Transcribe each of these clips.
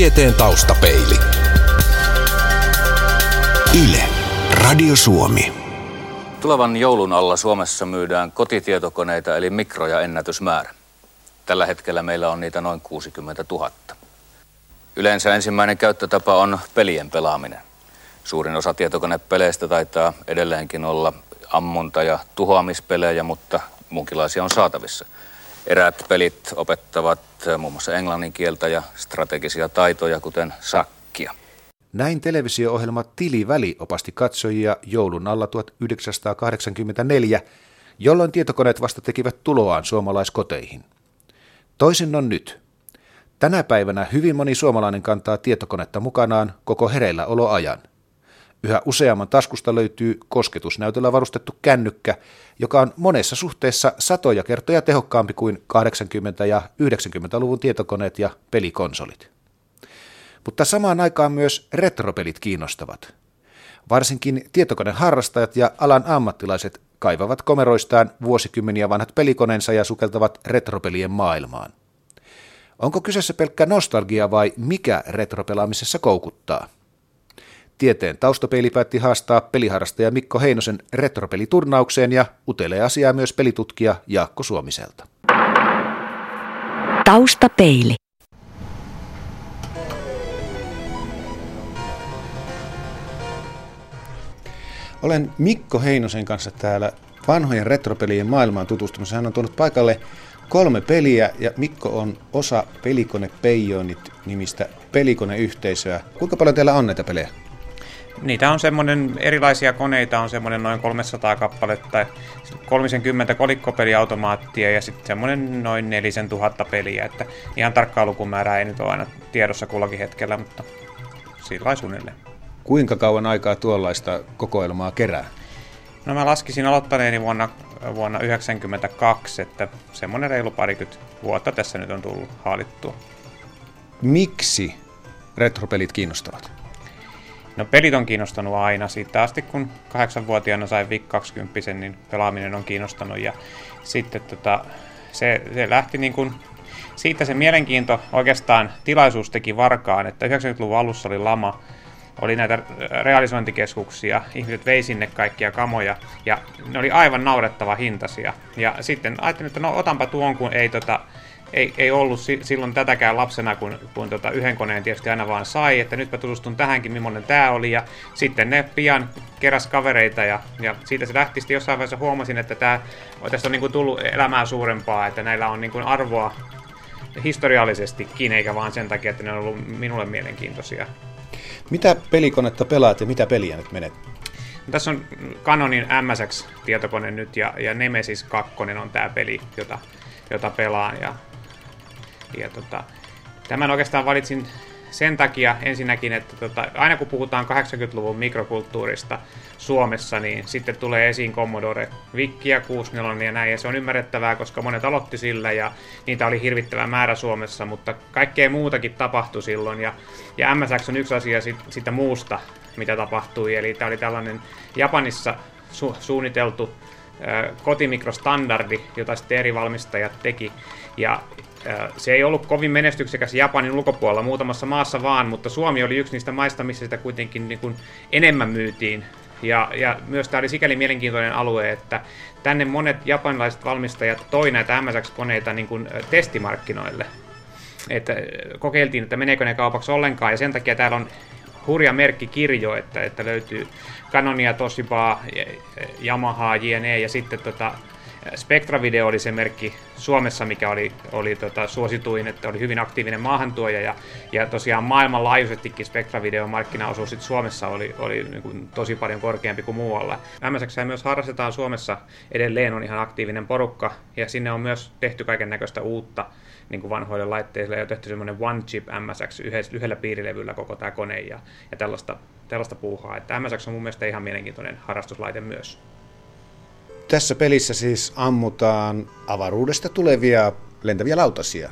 Tieteen taustapeili. Yle. Radio Suomi. Tulevan joulun alla Suomessa myydään kotitietokoneita eli mikroja ennätysmäärä. Tällä hetkellä meillä on niitä noin 60 000. Yleensä ensimmäinen käyttötapa on pelien pelaaminen. Suurin osa tietokonepeleistä taitaa edelleenkin olla ammunta- ja tuhoamispelejä, mutta muunkinlaisia on saatavissa. Eräät pelit opettavat muun muassa englannin kieltä ja strategisia taitoja, kuten sakkia. Näin televisio-ohjelma Tiliväli opasti katsojia joulun alla 1984, jolloin tietokoneet vasta tekivät tuloaan suomalaiskoteihin. Toisin on nyt. Tänä päivänä hyvin moni suomalainen kantaa tietokonetta mukanaan koko hereillä oloajan. Yhä useamman taskusta löytyy kosketusnäytöllä varustettu kännykkä, joka on monessa suhteessa satoja kertoja tehokkaampi kuin 80- ja 90-luvun tietokoneet ja pelikonsolit. Mutta samaan aikaan myös retropelit kiinnostavat. Varsinkin tietokoneharrastajat ja alan ammattilaiset kaivavat komeroistaan vuosikymmeniä vanhat pelikoneensa ja sukeltavat retropelien maailmaan. Onko kyseessä pelkkä nostalgia vai mikä retropelaamisessa koukuttaa? Tieteen taustapeili päätti haastaa peliharrastaja Mikko Heinosen retropeliturnaukseen ja utelee asiaa myös pelitutkija Jaakko Suomiselta. Taustapeili. Olen Mikko Heinosen kanssa täällä vanhojen retropelien maailmaan tutustumassa. Hän on tuonut paikalle kolme peliä ja Mikko on osa Pelikone Peijonit nimistä pelikoneyhteisöä. Kuinka paljon teillä on näitä pelejä? Niitä on semmoinen, erilaisia koneita on semmoinen noin 300 kappaletta, 30 kolikkopeliautomaattia ja sitten semmoinen noin 4000 peliä, että ihan tarkkaa lukumäärää ei nyt ole aina tiedossa kullakin hetkellä, mutta sillä suunnilleen. Kuinka kauan aikaa tuollaista kokoelmaa kerää? No mä laskisin aloittaneeni vuonna, vuonna 1992, että semmoinen reilu parikymmentä vuotta tässä nyt on tullut haalittua. Miksi retropelit kiinnostavat? No pelit on kiinnostanut aina. Siitä asti kun kahdeksanvuotiaana sain VIC 20, niin pelaaminen on kiinnostanut. Ja sitten tota, se, se lähti niin kuin, siitä se mielenkiinto oikeastaan tilaisuus teki varkaan, että 90-luvun alussa oli lama, oli näitä realisointikeskuksia, ihmiset vei sinne kaikkia kamoja, ja ne oli aivan naurettava hintaisia. Ja sitten ajattelin, että no otanpa tuon, kun ei tota, ei, ei ollut si- silloin tätäkään lapsena, kun, kun tota yhden koneen tietysti aina vaan sai, että nytpä tutustun tähänkin, millainen tämä oli, ja sitten ne pian keräs kavereita, ja, ja siitä se lähti sitten jossain vaiheessa huomasin, että tämä, tästä on niin kuin tullut elämää suurempaa, että näillä on niin kuin arvoa historiallisestikin, eikä vaan sen takia, että ne on ollut minulle mielenkiintoisia. Mitä pelikonetta pelaat ja mitä peliä nyt menet? Tässä on Canonin MSX-tietokone nyt ja, ja Nemesis 2 on tämä peli, jota, jota pelaan. Ja, ja tota, tämän oikeastaan valitsin sen takia ensinnäkin, että tota, aina kun puhutaan 80-luvun mikrokulttuurista Suomessa, niin sitten tulee esiin Commodore Vikkiä 64 ja näin, ja se on ymmärrettävää, koska monet aloitti sillä, ja niitä oli hirvittävä määrä Suomessa, mutta kaikkea muutakin tapahtui silloin, ja, ja MSX on yksi asia sit, sitä muusta, mitä tapahtui, eli tämä oli tällainen Japanissa su- suunniteltu kotimikrostandardi, jota sitten eri valmistajat teki. Ja se ei ollut kovin menestyksekäs Japanin ulkopuolella muutamassa maassa vaan, mutta Suomi oli yksi niistä maista, missä sitä kuitenkin niin kuin enemmän myytiin. Ja, ja myös tämä oli sikäli mielenkiintoinen alue, että tänne monet japanilaiset valmistajat toi näitä MSX-koneita niin kuin testimarkkinoille. Että kokeiltiin, että meneekö ne kaupaksi ollenkaan, ja sen takia täällä on hurja merkkikirjo, että, että löytyy Canonia, Toshibaa, Yamaha, JNE ja sitten tota, Spectra Video oli se merkki Suomessa, mikä oli, oli tota, suosituin, että oli hyvin aktiivinen maahantuoja ja, ja tosiaan maailmanlaajuisestikin Spectra Video markkinaosuus sit Suomessa oli, oli niin kuin tosi paljon korkeampi kuin muualla. MSX myös harrastetaan Suomessa edelleen on ihan aktiivinen porukka ja sinne on myös tehty kaiken näköistä uutta niin kuin vanhoille laitteille ja tehty semmoinen one chip MSX yhdellä piirilevyllä koko tämä kone ja, ja tällaista, tällaista puuhaa. Että MSX on mun mielestä ihan mielenkiintoinen harrastuslaite myös. Tässä pelissä siis ammutaan avaruudesta tulevia lentäviä lautasia.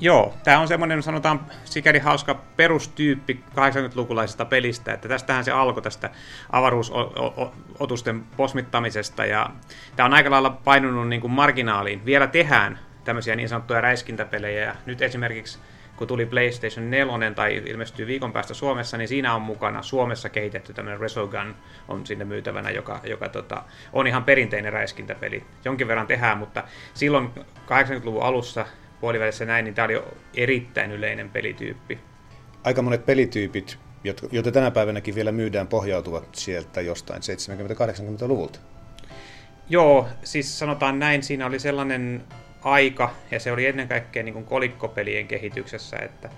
Joo, tämä on semmoinen, sanotaan, sikäli hauska perustyyppi 80-lukulaisesta pelistä, että tästähän se alkoi tästä avaruusotusten posmittamisesta, ja tämä on aika lailla painunut niin kuin marginaaliin. Vielä tehdään tämmöisiä niin sanottuja räiskintäpelejä, ja nyt esimerkiksi kun tuli PlayStation 4 tai ilmestyy viikon päästä Suomessa, niin siinä on mukana Suomessa kehitetty tämmöinen Resogun on sinne myytävänä, joka, joka tota, on ihan perinteinen räiskintäpeli. Jonkin verran tehdään, mutta silloin 80-luvun alussa puolivälissä näin, niin tämä oli erittäin yleinen pelityyppi. Aika monet pelityypit, joita tänä päivänäkin vielä myydään, pohjautuvat sieltä jostain 70-80-luvulta. Joo, siis sanotaan näin, siinä oli sellainen aika, ja se oli ennen kaikkea niin kuin kolikkopelien kehityksessä, että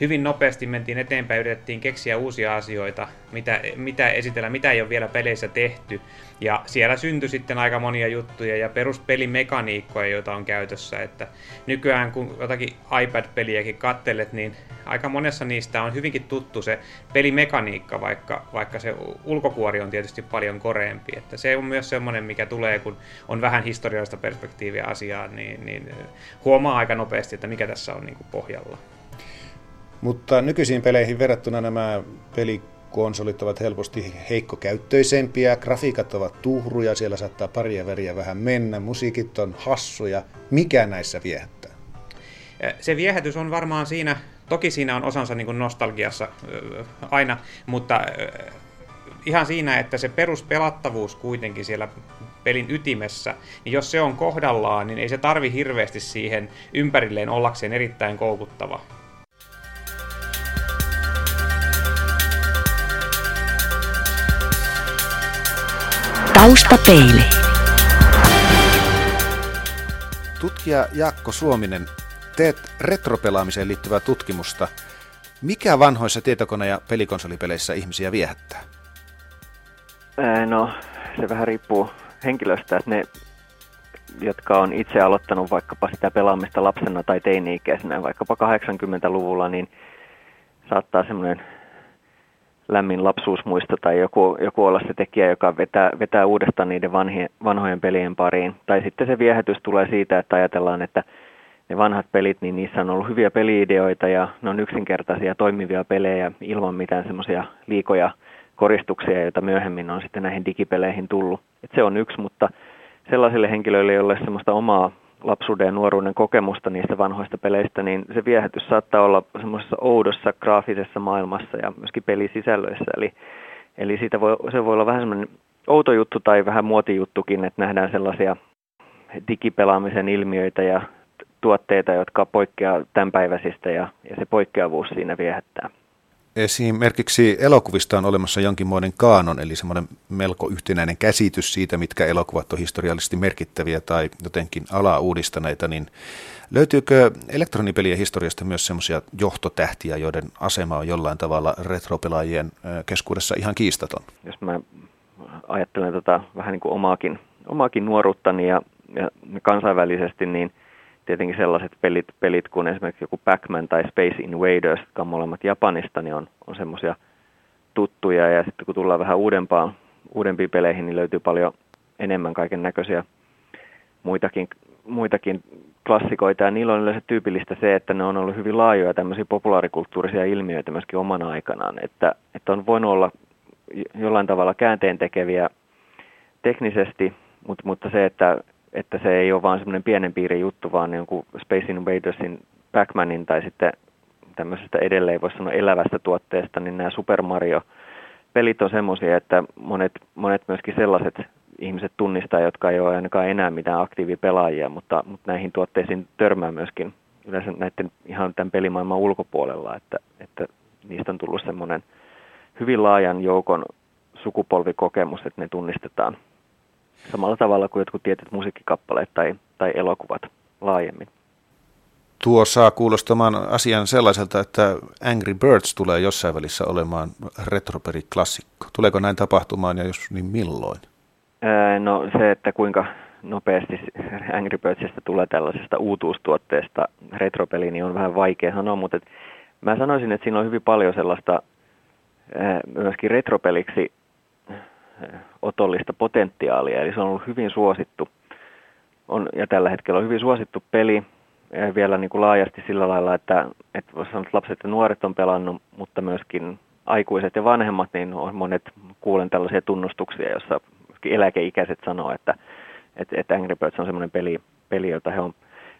hyvin nopeasti mentiin eteenpäin, yritettiin keksiä uusia asioita, mitä, mitä esitellä, mitä ei ole vielä peleissä tehty. Ja siellä syntyi sitten aika monia juttuja ja peruspelimekaniikkoja, joita on käytössä. Että nykyään kun jotakin iPad-peliäkin kattelet, niin aika monessa niistä on hyvinkin tuttu se pelimekaniikka, vaikka, vaikka se ulkokuori on tietysti paljon koreempi. Että se on myös semmoinen, mikä tulee, kun on vähän historiallista perspektiiviä asiaan, niin, niin huomaa aika nopeasti, että mikä tässä on niin pohjalla. Mutta nykyisiin peleihin verrattuna nämä pelikonsolit ovat helposti heikkokäyttöisempiä, grafiikat ovat tuhruja, siellä saattaa paria väriä vähän mennä, musiikit on hassuja. Mikä näissä viehättää? Se viehätys on varmaan siinä, toki siinä on osansa niin nostalgiassa aina, mutta ihan siinä, että se peruspelattavuus kuitenkin siellä pelin ytimessä, niin jos se on kohdallaan, niin ei se tarvi hirveästi siihen ympärilleen ollakseen erittäin koukuttava. Taustapeili. Tutkija Jaakko Suominen, teet retropelaamiseen liittyvää tutkimusta. Mikä vanhoissa tietokone- ja pelikonsolipeleissä ihmisiä viehättää? No, se vähän riippuu henkilöstä, että ne, jotka on itse aloittanut vaikkapa sitä pelaamista lapsena tai teini-ikäisenä, vaikkapa 80-luvulla, niin saattaa semmoinen lämmin lapsuusmuisto tai joku, joku olla se tekijä, joka vetää, vetää uudestaan niiden vanhien, vanhojen pelien pariin. Tai sitten se viehätys tulee siitä, että ajatellaan, että ne vanhat pelit, niin niissä on ollut hyviä peliideoita ja ne on yksinkertaisia toimivia pelejä ilman mitään semmoisia liikoja koristuksia, joita myöhemmin on sitten näihin digipeleihin tullut. Et se on yksi, mutta sellaisille henkilöille, joille semmoista omaa lapsuuden ja nuoruuden kokemusta niistä vanhoista peleistä, niin se viehätys saattaa olla semmoisessa oudossa graafisessa maailmassa ja myöskin pelisisällöissä. Eli, eli siitä voi, se voi olla vähän semmoinen outo juttu tai vähän muotijuttukin, että nähdään sellaisia digipelaamisen ilmiöitä ja tuotteita, jotka poikkeaa tämänpäiväisistä ja, ja se poikkeavuus siinä viehättää. Esimerkiksi elokuvista on olemassa jonkinmoinen kaanon, eli semmoinen melko yhtenäinen käsitys siitä, mitkä elokuvat on historiallisesti merkittäviä tai jotenkin alaa uudistaneita, niin löytyykö elektronipelien historiasta myös semmoisia johtotähtiä, joiden asema on jollain tavalla retropelaajien keskuudessa ihan kiistaton? Jos mä ajattelen tota vähän niin kuin omaakin, omaakin nuoruuttani ja, ja kansainvälisesti, niin – tietenkin sellaiset pelit, pelit kuin esimerkiksi joku Pac-Man tai Space Invaders, jotka on molemmat Japanista, niin on, on semmoisia tuttuja. Ja sitten kun tullaan vähän uudempaan, uudempiin peleihin, niin löytyy paljon enemmän kaiken näköisiä muitakin, muitakin klassikoita. Ja niillä on yleensä tyypillistä se, että ne on ollut hyvin laajoja tämmöisiä populaarikulttuurisia ilmiöitä myöskin omana aikanaan. Että, että on voinut olla jollain tavalla käänteen tekeviä teknisesti, mutta, mutta se, että että se ei ole vain semmoinen pienen piirin juttu, vaan jonkun Space Invadersin, Pac-Manin tai sitten tämmöisestä edelleen voisi sanoa elävästä tuotteesta, niin nämä Super Mario-pelit on semmoisia, että monet, monet myöskin sellaiset ihmiset tunnistaa, jotka ei ole ainakaan enää mitään aktiivipelaajia, mutta, mutta näihin tuotteisiin törmää myöskin yleensä näiden ihan tämän pelimaailman ulkopuolella, että, että niistä on tullut semmoinen hyvin laajan joukon sukupolvikokemus, että ne tunnistetaan samalla tavalla kuin jotkut tietyt musiikkikappaleet tai, tai elokuvat laajemmin. Tuo saa kuulostamaan asian sellaiselta, että Angry Birds tulee jossain välissä olemaan retroperi-klassikko. Tuleeko näin tapahtumaan ja jos niin milloin? No se, että kuinka nopeasti Angry Birdsista tulee tällaisesta uutuustuotteesta retropeli, niin on vähän vaikea sanoa, mutta et mä sanoisin, että siinä on hyvin paljon sellaista myöskin retropeliksi otollista potentiaalia, eli se on ollut hyvin suosittu on, ja tällä hetkellä on hyvin suosittu peli vielä niin kuin laajasti sillä lailla, että, että sanoa, että lapset ja nuoret on pelannut, mutta myöskin aikuiset ja vanhemmat, niin on monet kuulen tällaisia tunnustuksia, jossa eläkeikäiset sanoo, että, että, että Angry Birds on semmoinen peli, peli, jota he on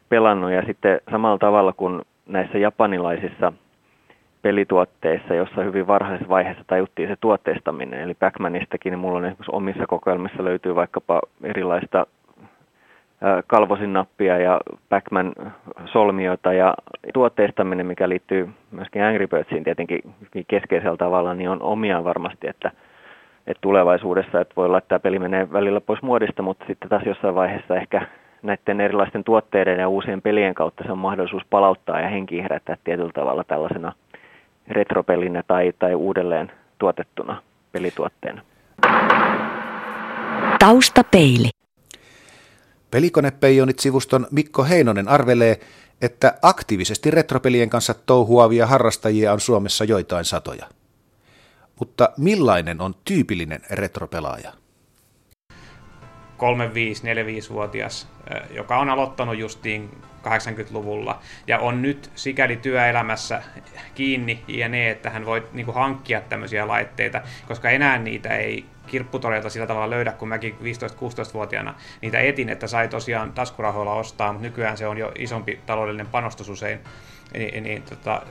pelannut. Ja sitten samalla tavalla kuin näissä japanilaisissa pelituotteissa, jossa hyvin varhaisessa vaiheessa tajuttiin se tuotteistaminen. Eli Backmanistakin niin mulla on esimerkiksi omissa kokoelmissa löytyy vaikkapa erilaista kalvosinnappia ja Backman solmioita ja tuotteistaminen, mikä liittyy myöskin Angry Birdsiin tietenkin keskeisellä tavalla, niin on omia varmasti, että, että tulevaisuudessa että voi olla, että tämä peli menee välillä pois muodista, mutta sitten taas jossain vaiheessa ehkä näiden erilaisten tuotteiden ja uusien pelien kautta se on mahdollisuus palauttaa ja henki herättää tietyllä tavalla tällaisena retropelinä tai, tai uudelleen tuotettuna pelituotteena. Taustapeili. Pelikonepeijonit-sivuston Mikko Heinonen arvelee, että aktiivisesti retropelien kanssa touhuavia harrastajia on Suomessa joitain satoja. Mutta millainen on tyypillinen retropelaaja? 3-5-4-5-vuotias, joka on aloittanut justiin 80-luvulla ja on nyt sikäli työelämässä kiinni ja ne, että hän voi niin kuin, hankkia tämmöisiä laitteita, koska enää niitä ei kirpputoreilta sillä tavalla löydä, kun mäkin 15-16-vuotiaana niitä etin, että sai tosiaan taskurahoilla ostaa, mutta nykyään se on jo isompi taloudellinen panostus usein. Niin, niin tota,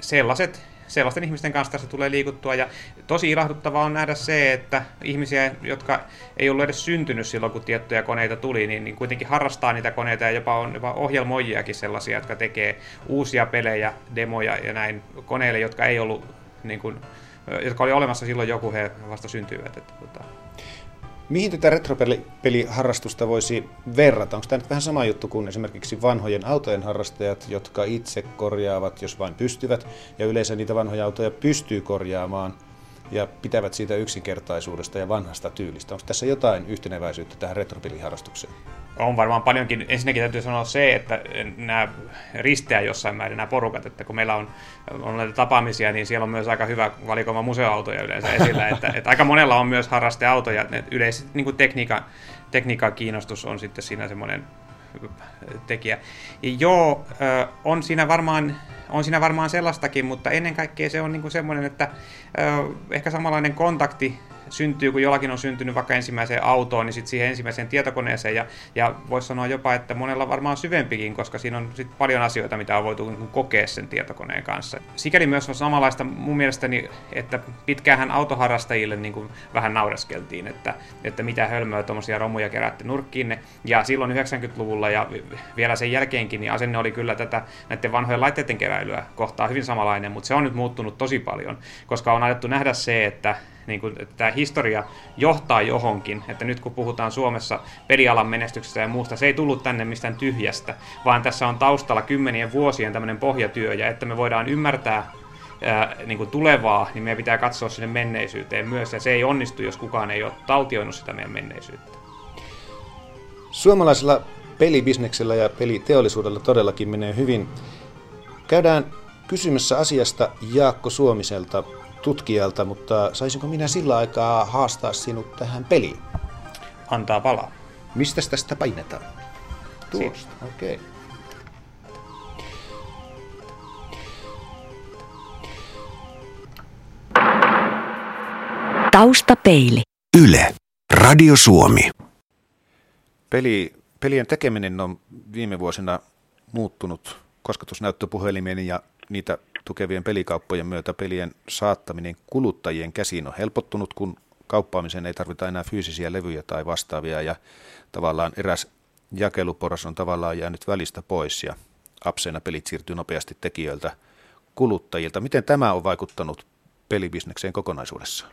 sellaiset sellaisten ihmisten kanssa tässä tulee liikuttua. Ja tosi ilahduttavaa on nähdä se, että ihmisiä, jotka ei ollut edes syntynyt silloin, kun tiettyjä koneita tuli, niin, niin kuitenkin harrastaa niitä koneita ja jopa on jopa ohjelmoijiakin sellaisia, jotka tekee uusia pelejä, demoja ja näin koneille, jotka ei ollut niin kuin, jotka oli olemassa silloin joku he vasta syntyivät. Että, Mihin tätä retropeliharrastusta voisi verrata? Onko tämä nyt vähän sama juttu kuin esimerkiksi vanhojen autojen harrastajat, jotka itse korjaavat, jos vain pystyvät, ja yleensä niitä vanhoja autoja pystyy korjaamaan ja pitävät siitä yksinkertaisuudesta ja vanhasta tyylistä. Onko tässä jotain yhteneväisyyttä tähän retropeliharrastukseen? On varmaan paljonkin. Ensinnäkin täytyy sanoa se, että nämä risteää jossain määrin nämä porukat, että kun meillä on, on näitä tapaamisia, niin siellä on myös aika hyvä valikoima museoautoja yleensä esillä, että, että aika monella on myös harrasteautoja, yleisesti niin kuin tekniikka, tekniikan kiinnostus on sitten siinä semmoinen tekijä. Ja joo, on siinä varmaan on siinä varmaan sellaistakin, mutta ennen kaikkea se on niin kuin semmoinen, että ehkä samanlainen kontakti syntyy, kun jollakin on syntynyt vaikka ensimmäiseen autoon, niin sitten siihen ensimmäiseen tietokoneeseen. Ja, ja voisi sanoa jopa, että monella varmaan syvempikin, koska siinä on sit paljon asioita, mitä on voitu niin kokea sen tietokoneen kanssa. Sikäli myös on samanlaista mun mielestäni, että pitkään autoharrastajille niin kuin vähän naureskeltiin, että, että mitä hölmöä tuommoisia romuja kerätte nurkkiinne. Ja silloin 90-luvulla ja vielä sen jälkeenkin, niin asenne oli kyllä tätä näiden vanhojen laitteiden keräilyä kohtaa hyvin samanlainen, mutta se on nyt muuttunut tosi paljon, koska on alettu nähdä se, että niin kuin, että tämä historia johtaa johonkin, että nyt kun puhutaan Suomessa pelialan menestyksestä ja muusta, se ei tullut tänne mistään tyhjästä, vaan tässä on taustalla kymmenien vuosien tämmöinen pohjatyö, ja että me voidaan ymmärtää ää, niin kuin tulevaa, niin meidän pitää katsoa sinne menneisyyteen myös, ja se ei onnistu, jos kukaan ei ole taltioinut sitä meidän menneisyyttä. Suomalaisella pelibisneksellä ja peliteollisuudella todellakin menee hyvin. Käydään kysymässä asiasta Jaakko Suomiselta tutkijalta, mutta saisinko minä sillä aikaa haastaa sinut tähän peliin? Antaa palaa. Mistä tästä painetaan? Tuosta, okei. Okay. Taustapeili. Yle. Radio Suomi. Peli, pelien tekeminen on viime vuosina muuttunut kosketusnäyttöpuhelimien ja niitä tukevien pelikauppojen myötä pelien saattaminen kuluttajien käsiin on helpottunut, kun kauppaamiseen ei tarvita enää fyysisiä levyjä tai vastaavia ja tavallaan eräs jakeluporos on tavallaan jäänyt välistä pois ja apseena pelit siirtyy nopeasti tekijöiltä kuluttajilta. Miten tämä on vaikuttanut pelibisnekseen kokonaisuudessaan?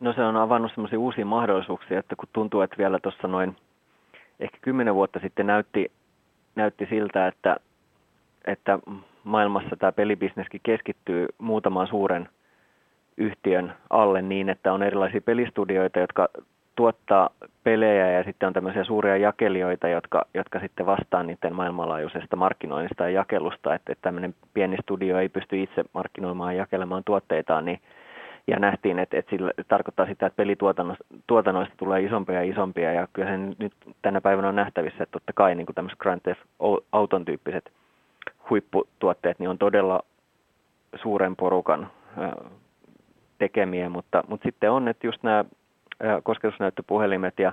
No se on avannut sellaisia uusia mahdollisuuksia, että kun tuntuu, että vielä tuossa noin ehkä kymmenen vuotta sitten näytti, näytti siltä, että, että maailmassa tämä pelibisneskin keskittyy muutaman suuren yhtiön alle niin, että on erilaisia pelistudioita, jotka tuottaa pelejä ja sitten on tämmöisiä suuria jakelijoita, jotka, jotka sitten vastaa niiden maailmanlaajuisesta markkinoinnista ja jakelusta, että, että tämmöinen pieni studio ei pysty itse markkinoimaan ja jakelemaan tuotteitaan, niin ja nähtiin, että, että sillä tarkoittaa sitä, että pelituotannoista tulee isompia ja isompia, ja kyllä se nyt tänä päivänä on nähtävissä, että totta kai niin kuin tämmöiset Grand Theft Auton tyyppiset huipputuotteet niin on todella suuren porukan tekemiä, mutta, mutta sitten on, että just nämä kosketusnäyttöpuhelimet ja,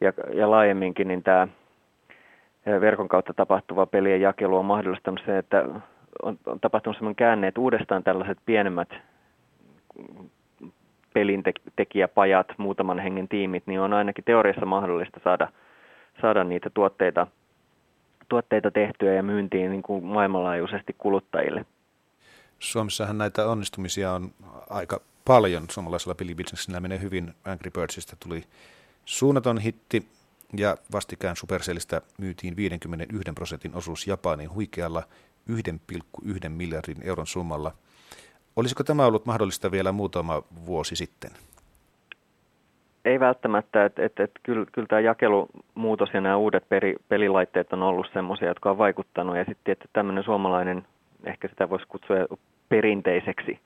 ja, ja laajemminkin niin tämä verkon kautta tapahtuva pelien jakelu on mahdollistanut se, että on, on tapahtunut sellainen käänne, että uudestaan tällaiset pienemmät pelintekijäpajat, muutaman hengen tiimit, niin on ainakin teoriassa mahdollista saada, saada niitä tuotteita, tuotteita tehtyä ja myyntiin niin kuin maailmanlaajuisesti kuluttajille. Suomessahan näitä onnistumisia on aika paljon. Suomalaisella pelibisneksellä menee hyvin. Angry Birdsista tuli suunnaton hitti ja vastikään Supercellistä myytiin 51 prosentin osuus Japanin huikealla 1,1 miljardin euron summalla. Olisiko tämä ollut mahdollista vielä muutama vuosi sitten? Ei välttämättä, että et, et, kyllä, kyllä tämä jakelumuutos ja nämä uudet peri, pelilaitteet on ollut sellaisia, jotka on vaikuttanut. Ja sitten että tämmöinen suomalainen, ehkä sitä voisi kutsua perinteiseksi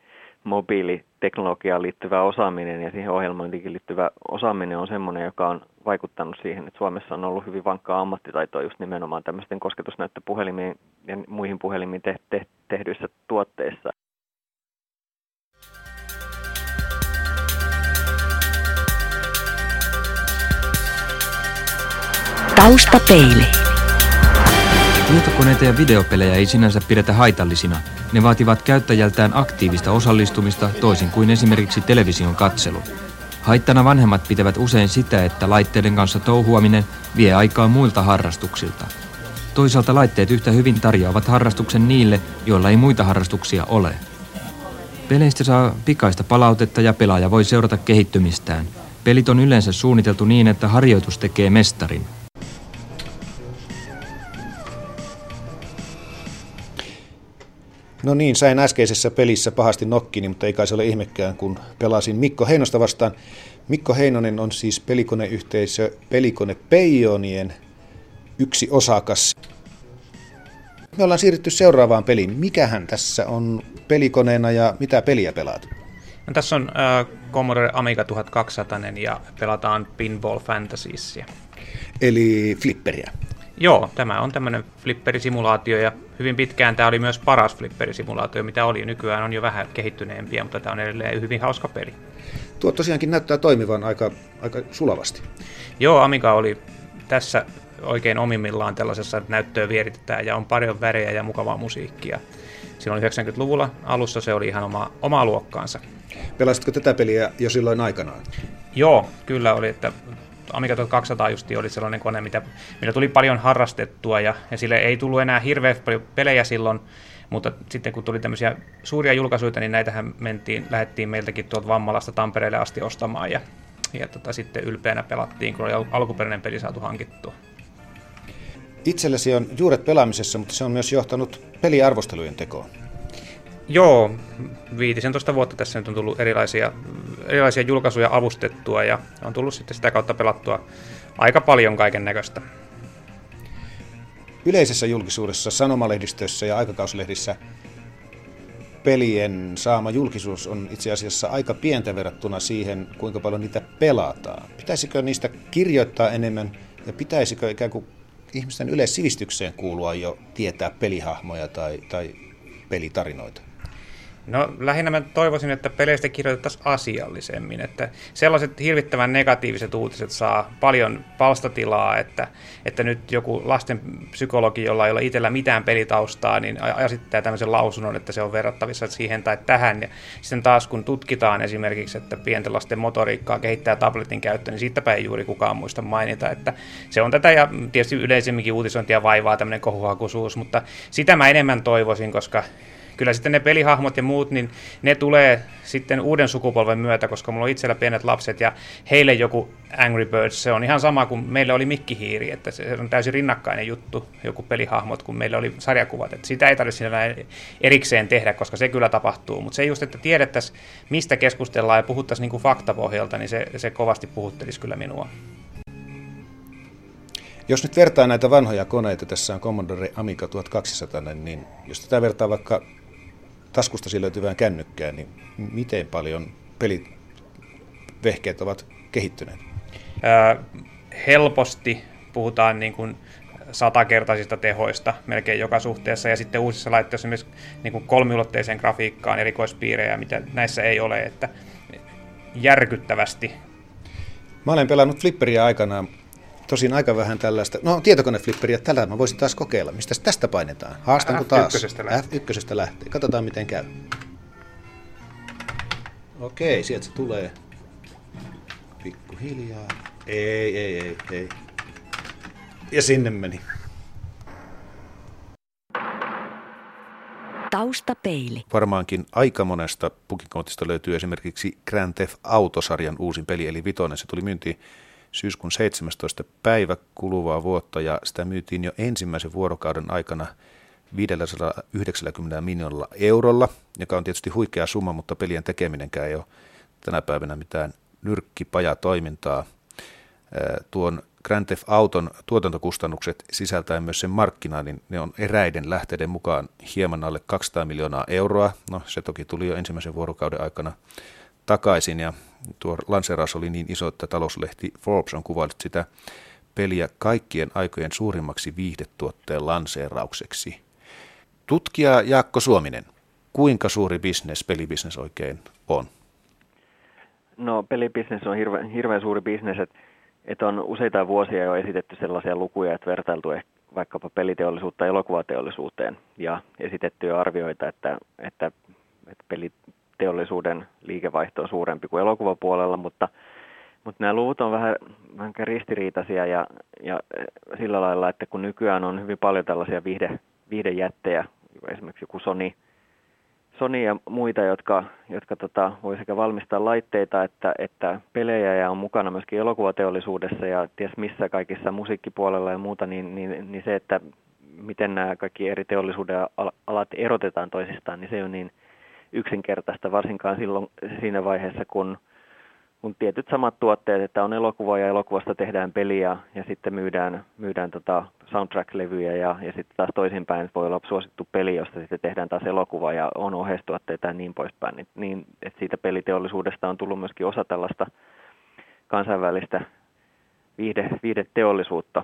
mobiiliteknologiaan liittyvä osaaminen ja siihen ohjelmointiin liittyvä osaaminen on sellainen, joka on vaikuttanut siihen, että Suomessa on ollut hyvin vankkaa ammattitaitoa just nimenomaan tämmöisten kosketusnäyttöpuhelimiin ja muihin puhelimiin te- te- tehdyissä tuotteissa. Taustapeili. Tietokoneita ja videopelejä ei sinänsä pidetä haitallisina. Ne vaativat käyttäjältään aktiivista osallistumista toisin kuin esimerkiksi television katselu. Haittana vanhemmat pitävät usein sitä, että laitteiden kanssa touhuaminen vie aikaa muilta harrastuksilta. Toisaalta laitteet yhtä hyvin tarjoavat harrastuksen niille, joilla ei muita harrastuksia ole. Peleistä saa pikaista palautetta ja pelaaja voi seurata kehittymistään. Pelit on yleensä suunniteltu niin, että harjoitus tekee mestarin. No niin, sain äskeisessä pelissä pahasti nokkini, mutta ei kai se ole ihmekään, kun pelasin Mikko Heinosta vastaan. Mikko Heinonen on siis pelikoneyhteisö Pelikone Peijonien yksi osakas. Me ollaan siirrytty seuraavaan peliin. Mikähän tässä on pelikoneena ja mitä peliä pelaat? No, tässä on äh, Commodore Amiga 1200 ja pelataan Pinball Fantasiesia. Eli flipperiä. Joo, tämä on tämmöinen flipperisimulaatio ja hyvin pitkään tämä oli myös paras flipperisimulaatio, mitä oli. Nykyään on jo vähän kehittyneempiä, mutta tämä on edelleen hyvin hauska peli. Tuo tosiaankin näyttää toimivan aika, aika sulavasti. Joo, Amiga oli tässä oikein omimmillaan tällaisessa, että näyttöä vieritetään ja on paljon värejä ja mukavaa musiikkia. Silloin 90-luvulla alussa se oli ihan oma, omaa luokkaansa. Pelasitko tätä peliä jo silloin aikanaan? Joo, kyllä oli, että Amiga 1200 justi oli sellainen kone, mitä, mitä tuli paljon harrastettua ja, ja sille ei tullut enää hirveän paljon pelejä silloin, mutta sitten kun tuli tämmöisiä suuria julkaisuja, niin näitähän mentiin, lähdettiin meiltäkin tuolta Vammalasta Tampereelle asti ostamaan ja, ja tota, sitten ylpeänä pelattiin, kun oli alkuperäinen peli saatu hankittua. Itsellesi on juuret pelaamisessa, mutta se on myös johtanut peliarvostelujen tekoon. Joo, 15 vuotta tässä nyt on tullut erilaisia, erilaisia julkaisuja avustettua ja on tullut sitten sitä kautta pelattua aika paljon kaiken näköistä. Yleisessä julkisuudessa, sanomalehdistössä ja aikakauslehdissä pelien saama julkisuus on itse asiassa aika pientä verrattuna siihen, kuinka paljon niitä pelataan. Pitäisikö niistä kirjoittaa enemmän ja pitäisikö ikään kuin ihmisten yleissivistykseen kuulua jo tietää pelihahmoja tai, tai pelitarinoita? No lähinnä mä toivoisin, että peleistä kirjoitettaisiin asiallisemmin, että sellaiset hirvittävän negatiiviset uutiset saa paljon palstatilaa, että, että nyt joku lasten psykologi, jolla ei ole itsellä mitään pelitaustaa, niin asettaa tämmöisen lausunnon, että se on verrattavissa siihen tai tähän. Ja sitten taas kun tutkitaan esimerkiksi, että pienten lasten motoriikkaa kehittää tabletin käyttö, niin siitäpä ei juuri kukaan muista mainita, että se on tätä ja tietysti yleisemminkin uutisointia vaivaa tämmöinen kohuhakuisuus, mutta sitä mä enemmän toivoisin, koska kyllä sitten ne pelihahmot ja muut, niin ne tulee sitten uuden sukupolven myötä, koska mulla on itsellä pienet lapset ja heille joku Angry Birds, se on ihan sama kuin meillä oli mikkihiiri, että se on täysin rinnakkainen juttu, joku pelihahmot, kun meillä oli sarjakuvat, että sitä ei tarvitse erikseen tehdä, koska se kyllä tapahtuu, mutta se just, että tiedettäisiin, mistä keskustellaan ja puhuttaisiin niin kuin faktapohjalta, niin se, se kovasti puhuttelisi kyllä minua. Jos nyt vertaa näitä vanhoja koneita, tässä on Commodore Amiga 1200, niin jos tätä vertaa vaikka taskustasi löytyvään kännykkään, niin miten paljon pelivehkeet ovat kehittyneet? Ää, helposti puhutaan niin kuin satakertaisista tehoista melkein joka suhteessa, ja sitten uusissa laitteissa myös niin kuin kolmiulotteiseen grafiikkaan erikoispiirejä, mitä näissä ei ole, että järkyttävästi. Mä olen pelannut flipperiä aikanaan Tosin aika vähän tällaista. No tietokoneflipperiä tällä mä voisin taas kokeilla. Mistä tästä painetaan? Haastanko taas? F1 lähtee. F1 lähtee. Katsotaan miten käy. Okei, sieltä se tulee. Pikkuhiljaa. Ei, ei, ei, ei. Ja sinne meni. Taustapeili. Varmaankin aika monesta pukikontista löytyy esimerkiksi Grand Theft Autosarjan uusin peli, eli Vitoinen. Se tuli myyntiin syyskuun 17. päivä kuluvaa vuotta, ja sitä myytiin jo ensimmäisen vuorokauden aikana 590 miljoonalla eurolla, joka on tietysti huikea summa, mutta pelien tekeminenkään ei ole tänä päivänä mitään nyrkkipajatoimintaa. Tuon Grand Theft Auton tuotantokustannukset sisältäen myös sen markkinoinnin, ne on eräiden lähteiden mukaan hieman alle 200 miljoonaa euroa. No se toki tuli jo ensimmäisen vuorokauden aikana takaisin ja tuo lanseeraus oli niin iso, että talouslehti Forbes on kuvaillut sitä peliä kaikkien aikojen suurimmaksi viihdetuotteen lanseeraukseksi. Tutkija Jaakko Suominen, kuinka suuri bisnes pelibisnes oikein on? No pelibisnes on hirveän, hirveän suuri bisnes, että että on useita vuosia jo esitetty sellaisia lukuja, että vertailtu vaikkapa peliteollisuutta elokuvateollisuuteen ja esitetty jo arvioita, että, että, että peliteollisuuden liikevaihto on suurempi kuin elokuvapuolella, mutta, mutta nämä luvut on vähän, vähän ristiriitaisia ja, ja sillä lailla, että kun nykyään on hyvin paljon tällaisia viihde, viihdejättejä, esimerkiksi joku Sony – Sony ja muita, jotka, jotka tota, voi sekä valmistaa laitteita että, että pelejä ja on mukana myöskin elokuvateollisuudessa ja ties missä kaikissa musiikkipuolella ja muuta, niin, niin, niin se, että miten nämä kaikki eri teollisuuden alat erotetaan toisistaan, niin se on niin yksinkertaista, varsinkaan silloin siinä vaiheessa, kun kun tietyt samat tuotteet, että on elokuva ja elokuvasta tehdään peliä ja sitten myydään, myydään tota soundtrack-levyjä ja, ja sitten taas toisinpäin voi olla suosittu peli, josta sitten tehdään taas elokuva ja on ohjeistuotteita ja niin poispäin. Niin, niin että siitä peliteollisuudesta on tullut myöskin osa tällaista kansainvälistä viihde, viihdeteollisuutta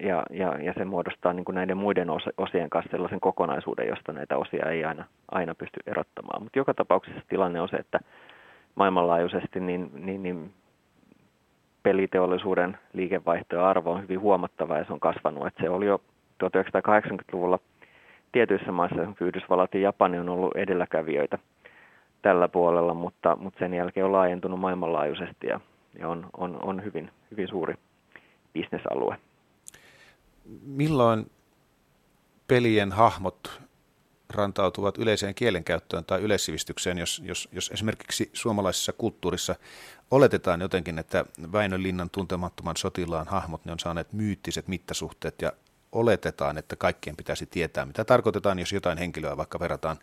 ja, ja, ja se muodostaa niin kuin näiden muiden osien kanssa sellaisen kokonaisuuden, josta näitä osia ei aina, aina pysty erottamaan. Mutta joka tapauksessa tilanne on se, että maailmanlaajuisesti, niin, niin, niin peliteollisuuden liikevaihto ja arvo on hyvin huomattava ja se on kasvanut. Että se oli jo 1980-luvulla tietyissä maissa, Yhdysvallat ja Japani on ollut edelläkävijöitä tällä puolella, mutta, mutta sen jälkeen on laajentunut maailmanlaajuisesti ja, ja on, on, on hyvin, hyvin suuri bisnesalue. Milloin pelien hahmot rantautuvat yleiseen kielenkäyttöön tai yleissivistykseen, jos, jos, jos esimerkiksi suomalaisessa kulttuurissa oletetaan jotenkin, että Väinö Linnan tuntemattoman sotilaan hahmot ne on saaneet myyttiset mittasuhteet ja oletetaan, että kaikkien pitäisi tietää, mitä tarkoitetaan, jos jotain henkilöä vaikka verrataan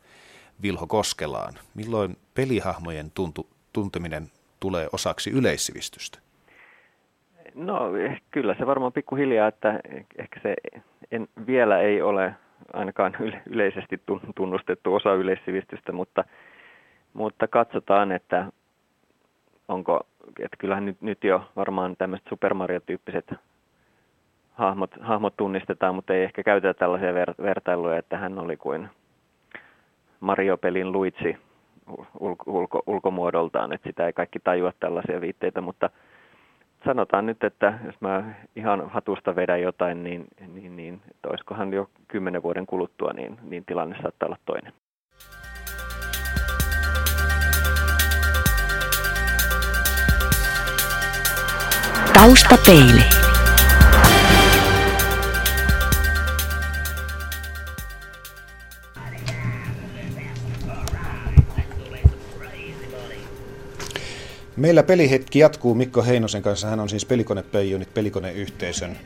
Vilho Koskelaan. Milloin pelihahmojen tuntu, tunteminen tulee osaksi yleissivistystä? No kyllä se varmaan pikkuhiljaa, että ehkä se en, vielä ei ole ainakaan yleisesti tunnustettu osa yleissivistystä, mutta, mutta katsotaan, että onko, että kyllähän nyt, nyt jo varmaan tämmöiset Super Mario-tyyppiset hahmot, hahmot tunnistetaan, mutta ei ehkä käytetä tällaisia ver, vertailuja, että hän oli kuin Mario-pelin Luigi ulko, ulko, ulkomuodoltaan, että sitä ei kaikki tajua tällaisia viitteitä, mutta sanotaan nyt, että jos mä ihan hatusta vedän jotain, niin, niin, niin olisikohan jo kymmenen vuoden kuluttua, niin, niin tilanne saattaa olla toinen. Taustapeili. Meillä pelihetki jatkuu Mikko Heinosen kanssa. Hän on siis pelikonepeijonit pelikoneyhteisön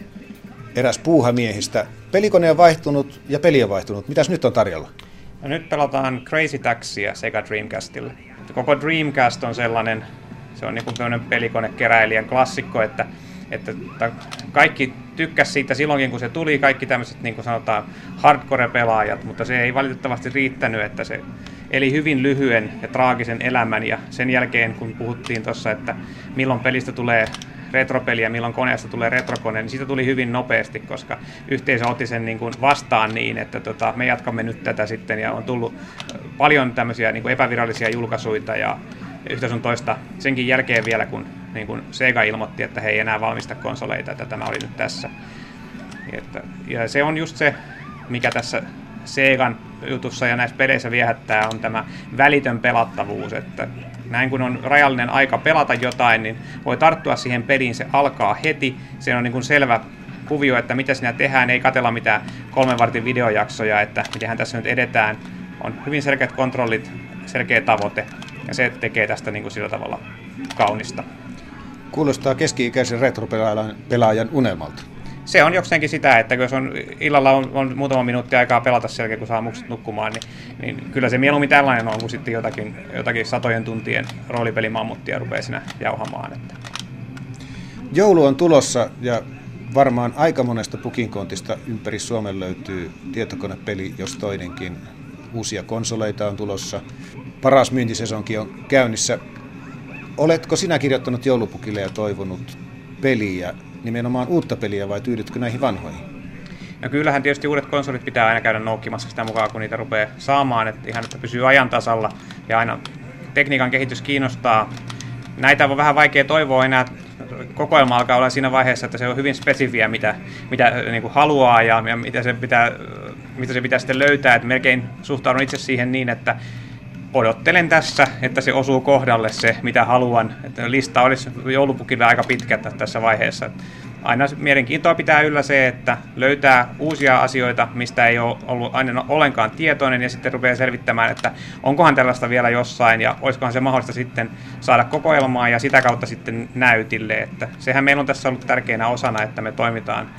eräs puuhamiehistä. Pelikone on vaihtunut ja peli on vaihtunut. Mitäs nyt on tarjolla? No nyt pelataan Crazy Taxia Sega Dreamcastilla. Koko Dreamcast on sellainen, se on niin kuin pelikonekeräilijän klassikko, että, että kaikki tykkäs siitä silloinkin, kun se tuli, kaikki tämmöiset niin kuin sanotaan hardcore-pelaajat, mutta se ei valitettavasti riittänyt, että se eli hyvin lyhyen ja traagisen elämän ja sen jälkeen kun puhuttiin tuossa, että milloin pelistä tulee retropeli ja milloin koneesta tulee retrokone, niin siitä tuli hyvin nopeasti, koska yhteisö otti sen niin kuin vastaan niin, että tota, me jatkamme nyt tätä sitten ja on tullut paljon tämmöisiä niin kuin epävirallisia julkaisuja ja yhtä sun toista senkin jälkeen vielä, kun niin kuin Sega ilmoitti, että he ei enää valmista konsoleita, että tämä oli nyt tässä. Että, ja se on just se, mikä tässä Segan jutussa ja näissä peleissä viehättää, on tämä välitön pelattavuus, että näin kun on rajallinen aika pelata jotain, niin voi tarttua siihen peliin, se alkaa heti, se on niin kuin selvä kuvio, että mitä sinä tehdään, ei katella mitään kolmen vartin videojaksoja, että miten tässä nyt edetään, on hyvin selkeät kontrollit, selkeä tavoite, ja se tekee tästä niin kuin sillä tavalla kaunista. Kuulostaa keski-ikäisen retropelaajan unelmalta. Se on jokseenkin sitä, että jos on, illalla on, on muutama minuutti aikaa pelata selkeä, kun saa mukset nukkumaan, niin, niin kyllä se mieluummin tällainen on, kun sitten jotakin, jotakin satojen tuntien roolipelimammuttia rupeaa siinä jauhamaan. Että. Joulu on tulossa ja varmaan aika monesta pukinkontista ympäri Suomen löytyy tietokonepeli, jos toinenkin. Uusia konsoleita on tulossa. Paras myyntisesonkin on käynnissä. Oletko sinä kirjoittanut joulupukille ja toivonut peliä, nimenomaan uutta peliä vai tyydytkö näihin vanhoihin? No kyllähän tietysti uudet konsolit pitää aina käydä noukkimassa sitä mukaan, kun niitä rupeaa saamaan, että ihan että pysyy ajan tasalla ja aina tekniikan kehitys kiinnostaa. Näitä on vähän vaikea toivoa enää. Kokoelma alkaa olla siinä vaiheessa, että se on hyvin spesifiä, mitä, mitä niin kuin haluaa ja, ja mitä, se pitää, mitä se pitää sitten löytää. että melkein suhtaudun itse siihen niin, että odottelen tässä, että se osuu kohdalle se, mitä haluan. Että lista olisi joulupukille aika pitkä tässä vaiheessa. Aina mielenkiintoa pitää yllä se, että löytää uusia asioita, mistä ei ole ollut aina ollenkaan tietoinen, ja sitten rupeaa selvittämään, että onkohan tällaista vielä jossain, ja olisikohan se mahdollista sitten saada kokoelmaa ja sitä kautta sitten näytille. Että sehän meillä on tässä ollut tärkeänä osana, että me toimitaan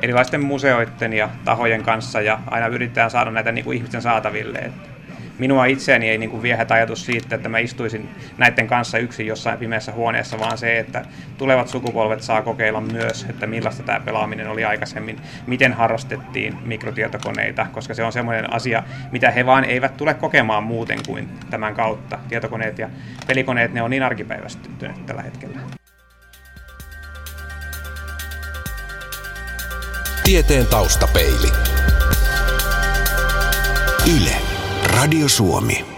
erilaisten museoiden ja tahojen kanssa, ja aina yritetään saada näitä niin kuin ihmisten saataville. Että minua itseäni ei niin kuin viehätä ajatus siitä, että mä istuisin näiden kanssa yksin jossain pimeässä huoneessa, vaan se, että tulevat sukupolvet saa kokeilla myös, että millaista tämä pelaaminen oli aikaisemmin, miten harrastettiin mikrotietokoneita, koska se on semmoinen asia, mitä he vaan eivät tule kokemaan muuten kuin tämän kautta. Tietokoneet ja pelikoneet, ne on niin arkipäiväistyneet tällä hetkellä. Tieteen taustapeili. Yle. Radio Suomi.